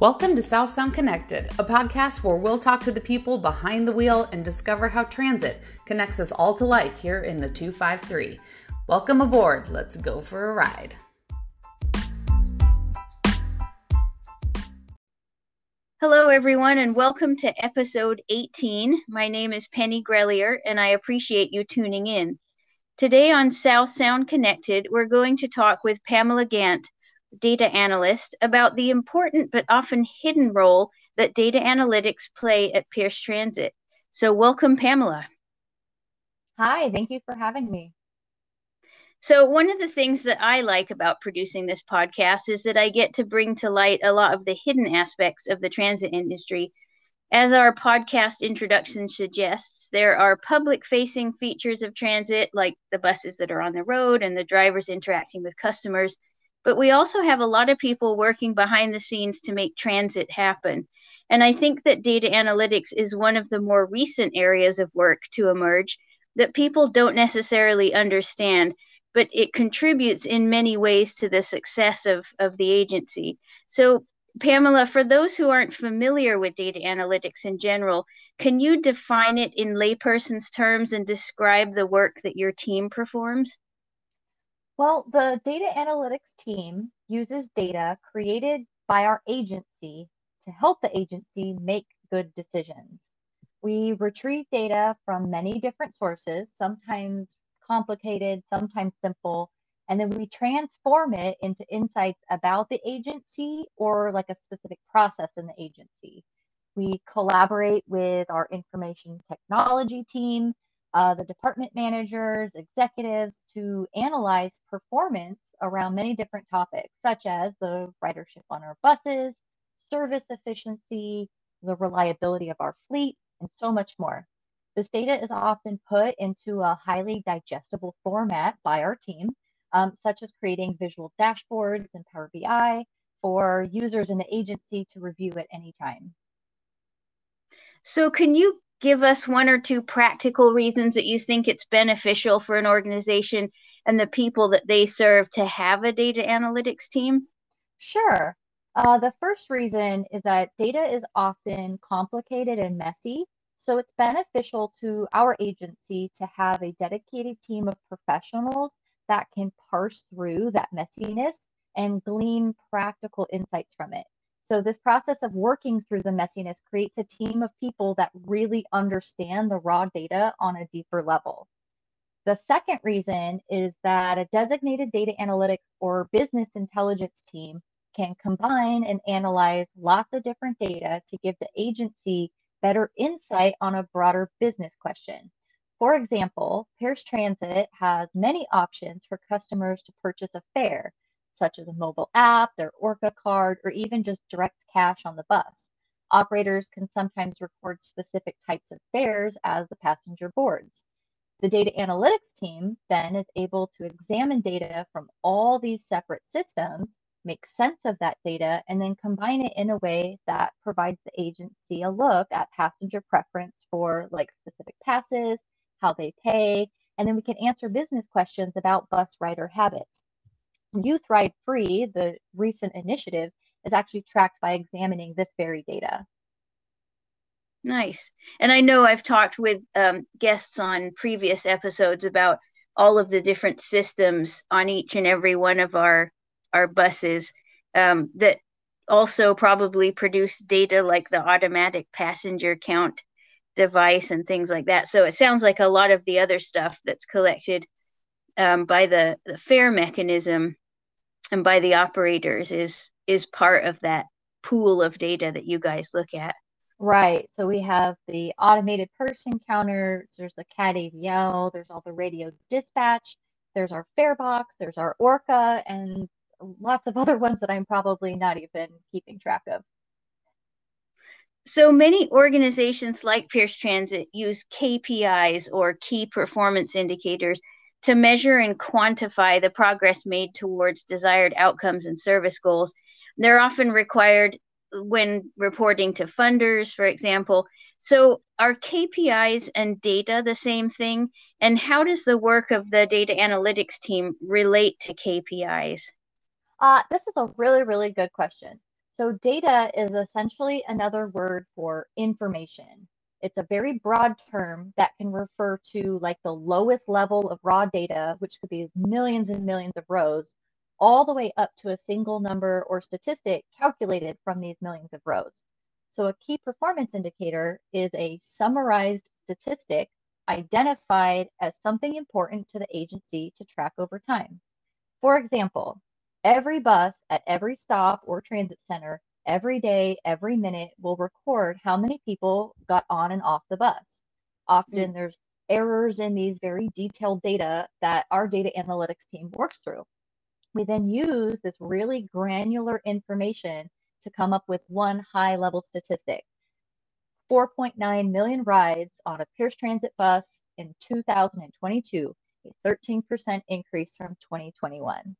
Welcome to South Sound Connected, a podcast where we'll talk to the people behind the wheel and discover how transit connects us all to life here in the 253. Welcome aboard. Let's go for a ride. Hello, everyone, and welcome to episode 18. My name is Penny Grelier, and I appreciate you tuning in. Today on South Sound Connected, we're going to talk with Pamela Gant data analyst about the important but often hidden role that data analytics play at Pierce Transit. So, welcome, Pamela. Hi, thank you for having me. So, one of the things that I like about producing this podcast is that I get to bring to light a lot of the hidden aspects of the transit industry. As our podcast introduction suggests, there are public facing features of transit, like the buses that are on the road and the drivers interacting with customers. But we also have a lot of people working behind the scenes to make transit happen. And I think that data analytics is one of the more recent areas of work to emerge that people don't necessarily understand, but it contributes in many ways to the success of, of the agency. So, Pamela, for those who aren't familiar with data analytics in general, can you define it in layperson's terms and describe the work that your team performs? Well, the data analytics team uses data created by our agency to help the agency make good decisions. We retrieve data from many different sources, sometimes complicated, sometimes simple, and then we transform it into insights about the agency or like a specific process in the agency. We collaborate with our information technology team uh, the department managers, executives to analyze performance around many different topics, such as the ridership on our buses, service efficiency, the reliability of our fleet, and so much more. This data is often put into a highly digestible format by our team, um, such as creating visual dashboards in Power BI for users in the agency to review at any time. So, can you give us one or two practical reasons that you think it's beneficial for an organization and the people that they serve to have a data analytics team? Sure. Uh, the first reason is that data is often complicated and messy. So it's beneficial to our agency to have a dedicated team of professionals that can parse through that messiness and glean practical insights from it. So, this process of working through the messiness creates a team of people that really understand the raw data on a deeper level. The second reason is that a designated data analytics or business intelligence team can combine and analyze lots of different data to give the agency better insight on a broader business question. For example, Pierce Transit has many options for customers to purchase a fare such as a mobile app, their Orca card, or even just direct cash on the bus. Operators can sometimes record specific types of fares as the passenger boards. The data analytics team then is able to examine data from all these separate systems, make sense of that data, and then combine it in a way that provides the agency a look at passenger preference for like specific passes, how they pay, and then we can answer business questions about bus rider habits. Youth Ride Free, the recent initiative, is actually tracked by examining this very data. Nice. And I know I've talked with um, guests on previous episodes about all of the different systems on each and every one of our our buses um, that also probably produce data like the automatic passenger count device and things like that. So it sounds like a lot of the other stuff that's collected um, by the, the fare mechanism and by the operators is is part of that pool of data that you guys look at. Right. So we have the automated person counters, there's the CAD AVL, there's all the radio dispatch, there's our fare box, there's our Orca, and lots of other ones that I'm probably not even keeping track of. So many organizations like Pierce Transit use KPIs or key performance indicators to measure and quantify the progress made towards desired outcomes and service goals. They're often required when reporting to funders, for example. So, are KPIs and data the same thing? And how does the work of the data analytics team relate to KPIs? Uh, this is a really, really good question. So data is essentially another word for information. It's a very broad term that can refer to like the lowest level of raw data, which could be millions and millions of rows, all the way up to a single number or statistic calculated from these millions of rows. So a key performance indicator is a summarized statistic identified as something important to the agency to track over time. For example, every bus at every stop or transit center every day, every minute will record how many people got on and off the bus. Often mm. there's errors in these very detailed data that our data analytics team works through. We then use this really granular information to come up with one high level statistic. 4.9 million rides on a Pierce Transit bus in 2022, a 13% increase from 2021.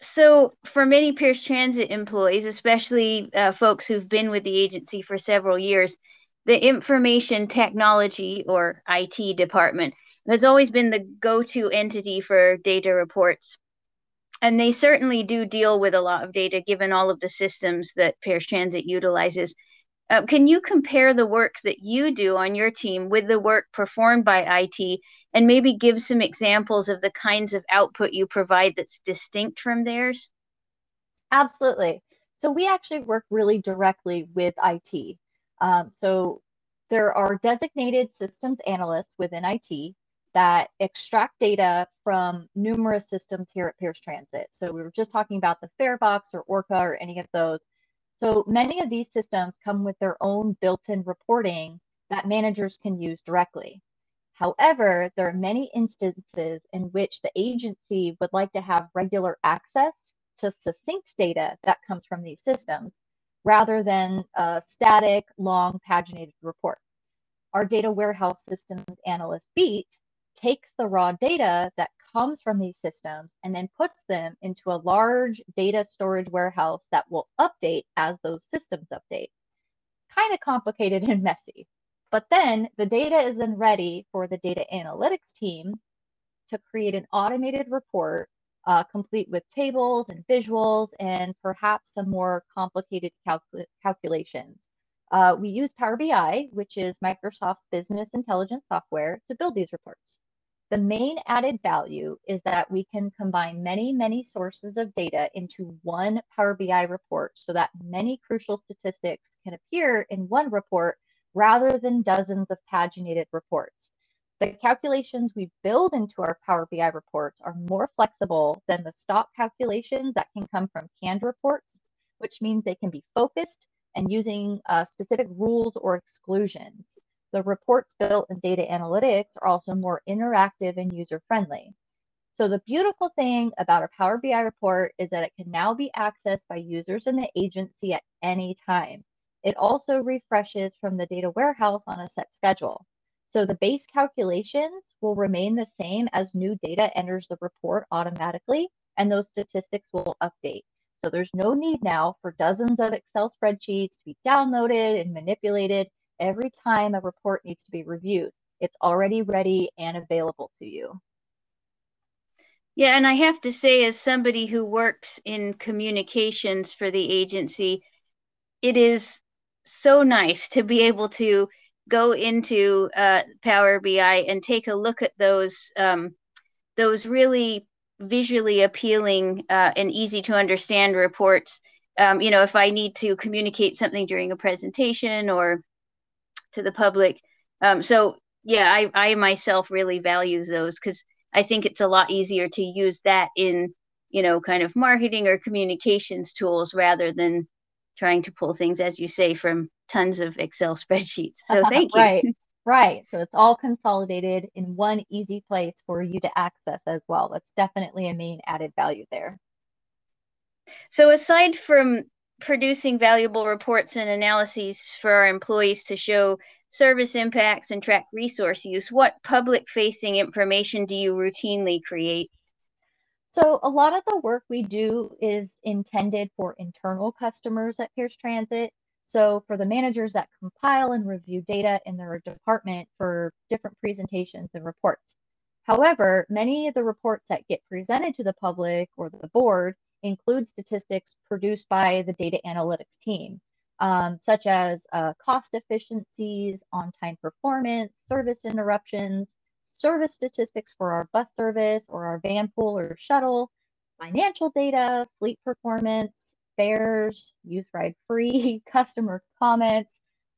So, for many Pierce Transit employees, especially uh, folks who've been with the agency for several years, the information technology or IT department has always been the go to entity for data reports and they certainly do deal with a lot of data given all of the systems that Pierce Transit utilizes. Uh, can you compare the work that you do on your team with the work performed by IT and maybe give some examples of the kinds of output you provide that's distinct from theirs? Absolutely. So we actually work really directly with IT. Um, so there are designated systems analysts within IT that extract data from numerous systems here at Pierce Transit. So we were just talking about the Farebox or Orca or any of those. So many of these systems come with their own built-in reporting that managers can use directly. However, there are many instances in which the agency would like to have regular access to succinct data that comes from these systems rather than a static, long paginated report. Our data warehouse systems analyst beat takes the raw data that comes from these systems and then puts them into a large data storage warehouse that will update as those systems update. It's kind of complicated and messy. But then the data is then ready for the data analytics team to create an automated report uh, complete with tables and visuals and perhaps some more complicated calcul calculations. Uh, we use Power BI, which is Microsoft's business intelligence software, to build these reports. The main added value is that we can combine many, many sources of data into one Power BI report so that many crucial statistics can appear in one report rather than dozens of paginated reports. The calculations we build into our Power BI reports are more flexible than the stock calculations that can come from canned reports, which means they can be focused and using uh, specific rules or exclusions. The reports built in data analytics are also more interactive and user friendly. So the beautiful thing about a Power BI report is that it can now be accessed by users in the agency at any time. It also refreshes from the data warehouse on a set schedule. So the base calculations will remain the same as new data enters the report automatically, and those statistics will update. So there's no need now for dozens of Excel spreadsheets to be downloaded and manipulated every time a report needs to be reviewed. It's already ready and available to you. Yeah, and I have to say, as somebody who works in communications for the agency, it is so nice to be able to go into uh, Power BI and take a look at those um, those really visually appealing uh, and easy to understand reports. Um, you know, if I need to communicate something during a presentation or to the public. Um, so yeah, I, I myself really values those because I think it's a lot easier to use that in, you know, kind of marketing or communications tools rather than trying to pull things, as you say, from tons of Excel spreadsheets. So thank you. right, right. So it's all consolidated in one easy place for you to access as well. That's definitely a main added value there. So aside from producing valuable reports and analyses for our employees to show service impacts and track resource use, what public facing information do you routinely create? So, a lot of the work we do is intended for internal customers at Pierce Transit. So, for the managers that compile and review data in their department for different presentations and reports. However, many of the reports that get presented to the public or the board include statistics produced by the data analytics team, um, such as uh, cost efficiencies, on time performance, service interruptions, service statistics for our bus service or our van pool or shuttle, financial data, fleet performance, fares, youth ride free, customer comments,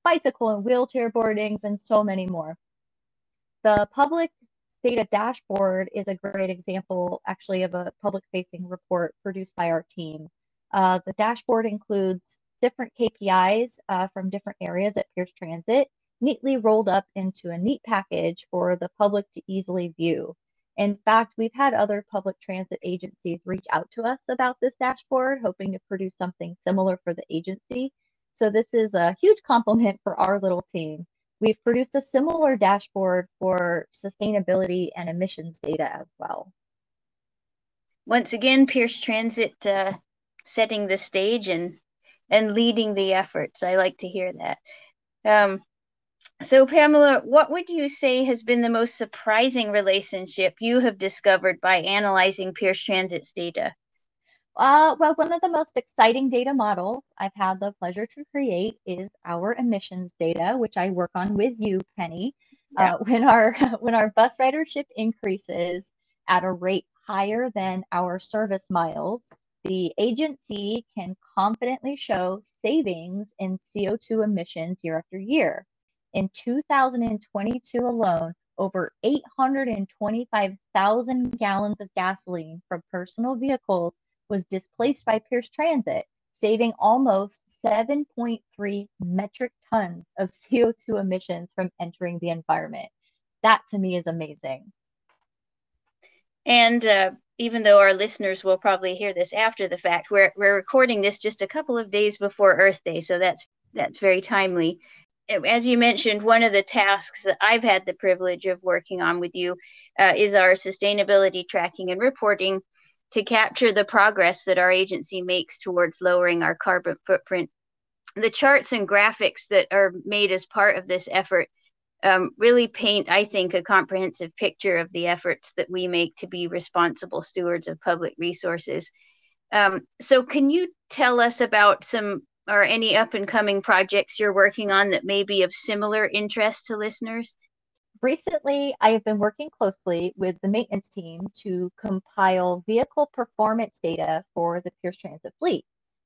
bicycle and wheelchair boardings, and so many more. The public data dashboard is a great example, actually, of a public facing report produced by our team. Uh, the dashboard includes different KPIs uh, from different areas at Pierce Transit, neatly rolled up into a neat package for the public to easily view. In fact, we've had other public transit agencies reach out to us about this dashboard, hoping to produce something similar for the agency. So this is a huge compliment for our little team. We've produced a similar dashboard for sustainability and emissions data as well. Once again, Pierce Transit uh, setting the stage and and leading the efforts. I like to hear that. Um, so, Pamela, what would you say has been the most surprising relationship you have discovered by analyzing Pierce Transit's data? Uh, well, one of the most exciting data models I've had the pleasure to create is our emissions data, which I work on with you, Penny. Uh, yeah. Uh, when our when our bus ridership increases at a rate higher than our service miles, the agency can confidently show savings in CO2 emissions year after year. In 2022 alone, over 825,000 gallons of gasoline from personal vehicles was displaced by Pierce Transit, saving almost 7.3 metric tons of CO2 emissions from entering the environment. That to me is amazing. And uh, even though our listeners will probably hear this after the fact, we're, we're recording this just a couple of days before Earth Day, so that's that's very timely as you mentioned, one of the tasks that I've had the privilege of working on with you uh, is our sustainability tracking and reporting to capture the progress that our agency makes towards lowering our carbon footprint. The charts and graphics that are made as part of this effort um, really paint, I think, a comprehensive picture of the efforts that we make to be responsible stewards of public resources. Um, so, can you tell us about some or any up and coming projects you're working on that may be of similar interest to listeners? Recently, I have been working closely with the maintenance team to compile vehicle performance data for the Pierce Transit fleet.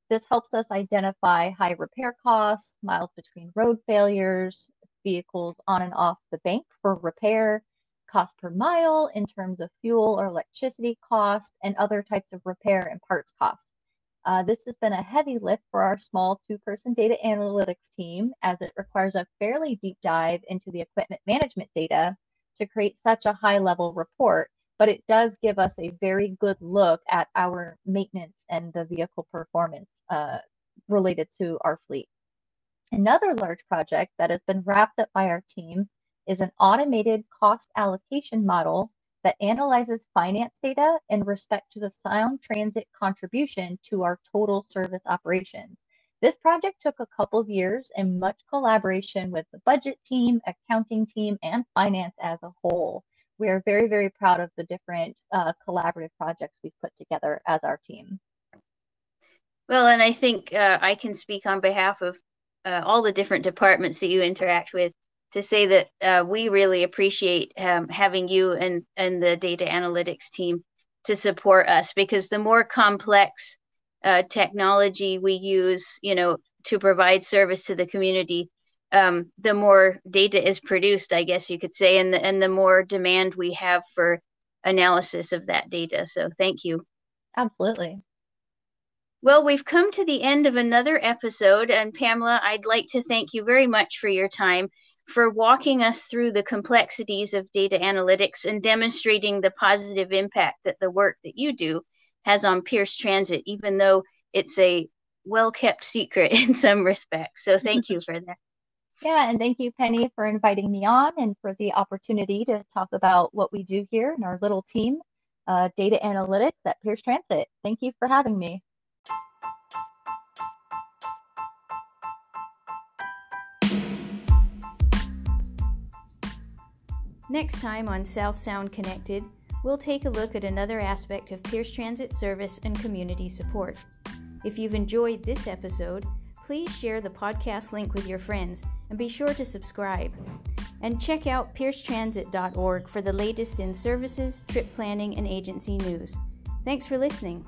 This helps us identify high repair costs, miles between road failures, vehicles on and off the bank for repair, cost per mile in terms of fuel or electricity cost, and other types of repair and parts costs. Uh, this has been a heavy lift for our small two person data analytics team as it requires a fairly deep dive into the equipment management data to create such a high level report, but it does give us a very good look at our maintenance and the vehicle performance uh, related to our fleet. Another large project that has been wrapped up by our team is an automated cost allocation model that analyzes finance data in respect to the Sound Transit contribution to our total service operations. This project took a couple of years and much collaboration with the budget team, accounting team, and finance as a whole. We are very, very proud of the different uh, collaborative projects we've put together as our team. Well, and I think uh, I can speak on behalf of uh, all the different departments that you interact with to say that uh, we really appreciate um, having you and, and the data analytics team to support us because the more complex uh, technology we use, you know, to provide service to the community, um, the more data is produced, I guess you could say, and the, and the more demand we have for analysis of that data. So thank you. Absolutely. Well, we've come to the end of another episode, and Pamela, I'd like to thank you very much for your time for walking us through the complexities of data analytics and demonstrating the positive impact that the work that you do has on Pierce Transit, even though it's a well kept secret in some respects. So thank you for that. Yeah, and thank you, Penny, for inviting me on and for the opportunity to talk about what we do here in our little team, uh, data analytics at Pierce Transit. Thank you for having me. Next time on South Sound Connected, we'll take a look at another aspect of Pierce Transit service and community support. If you've enjoyed this episode, please share the podcast link with your friends and be sure to subscribe. And check out piercetransit.org for the latest in services, trip planning, and agency news. Thanks for listening.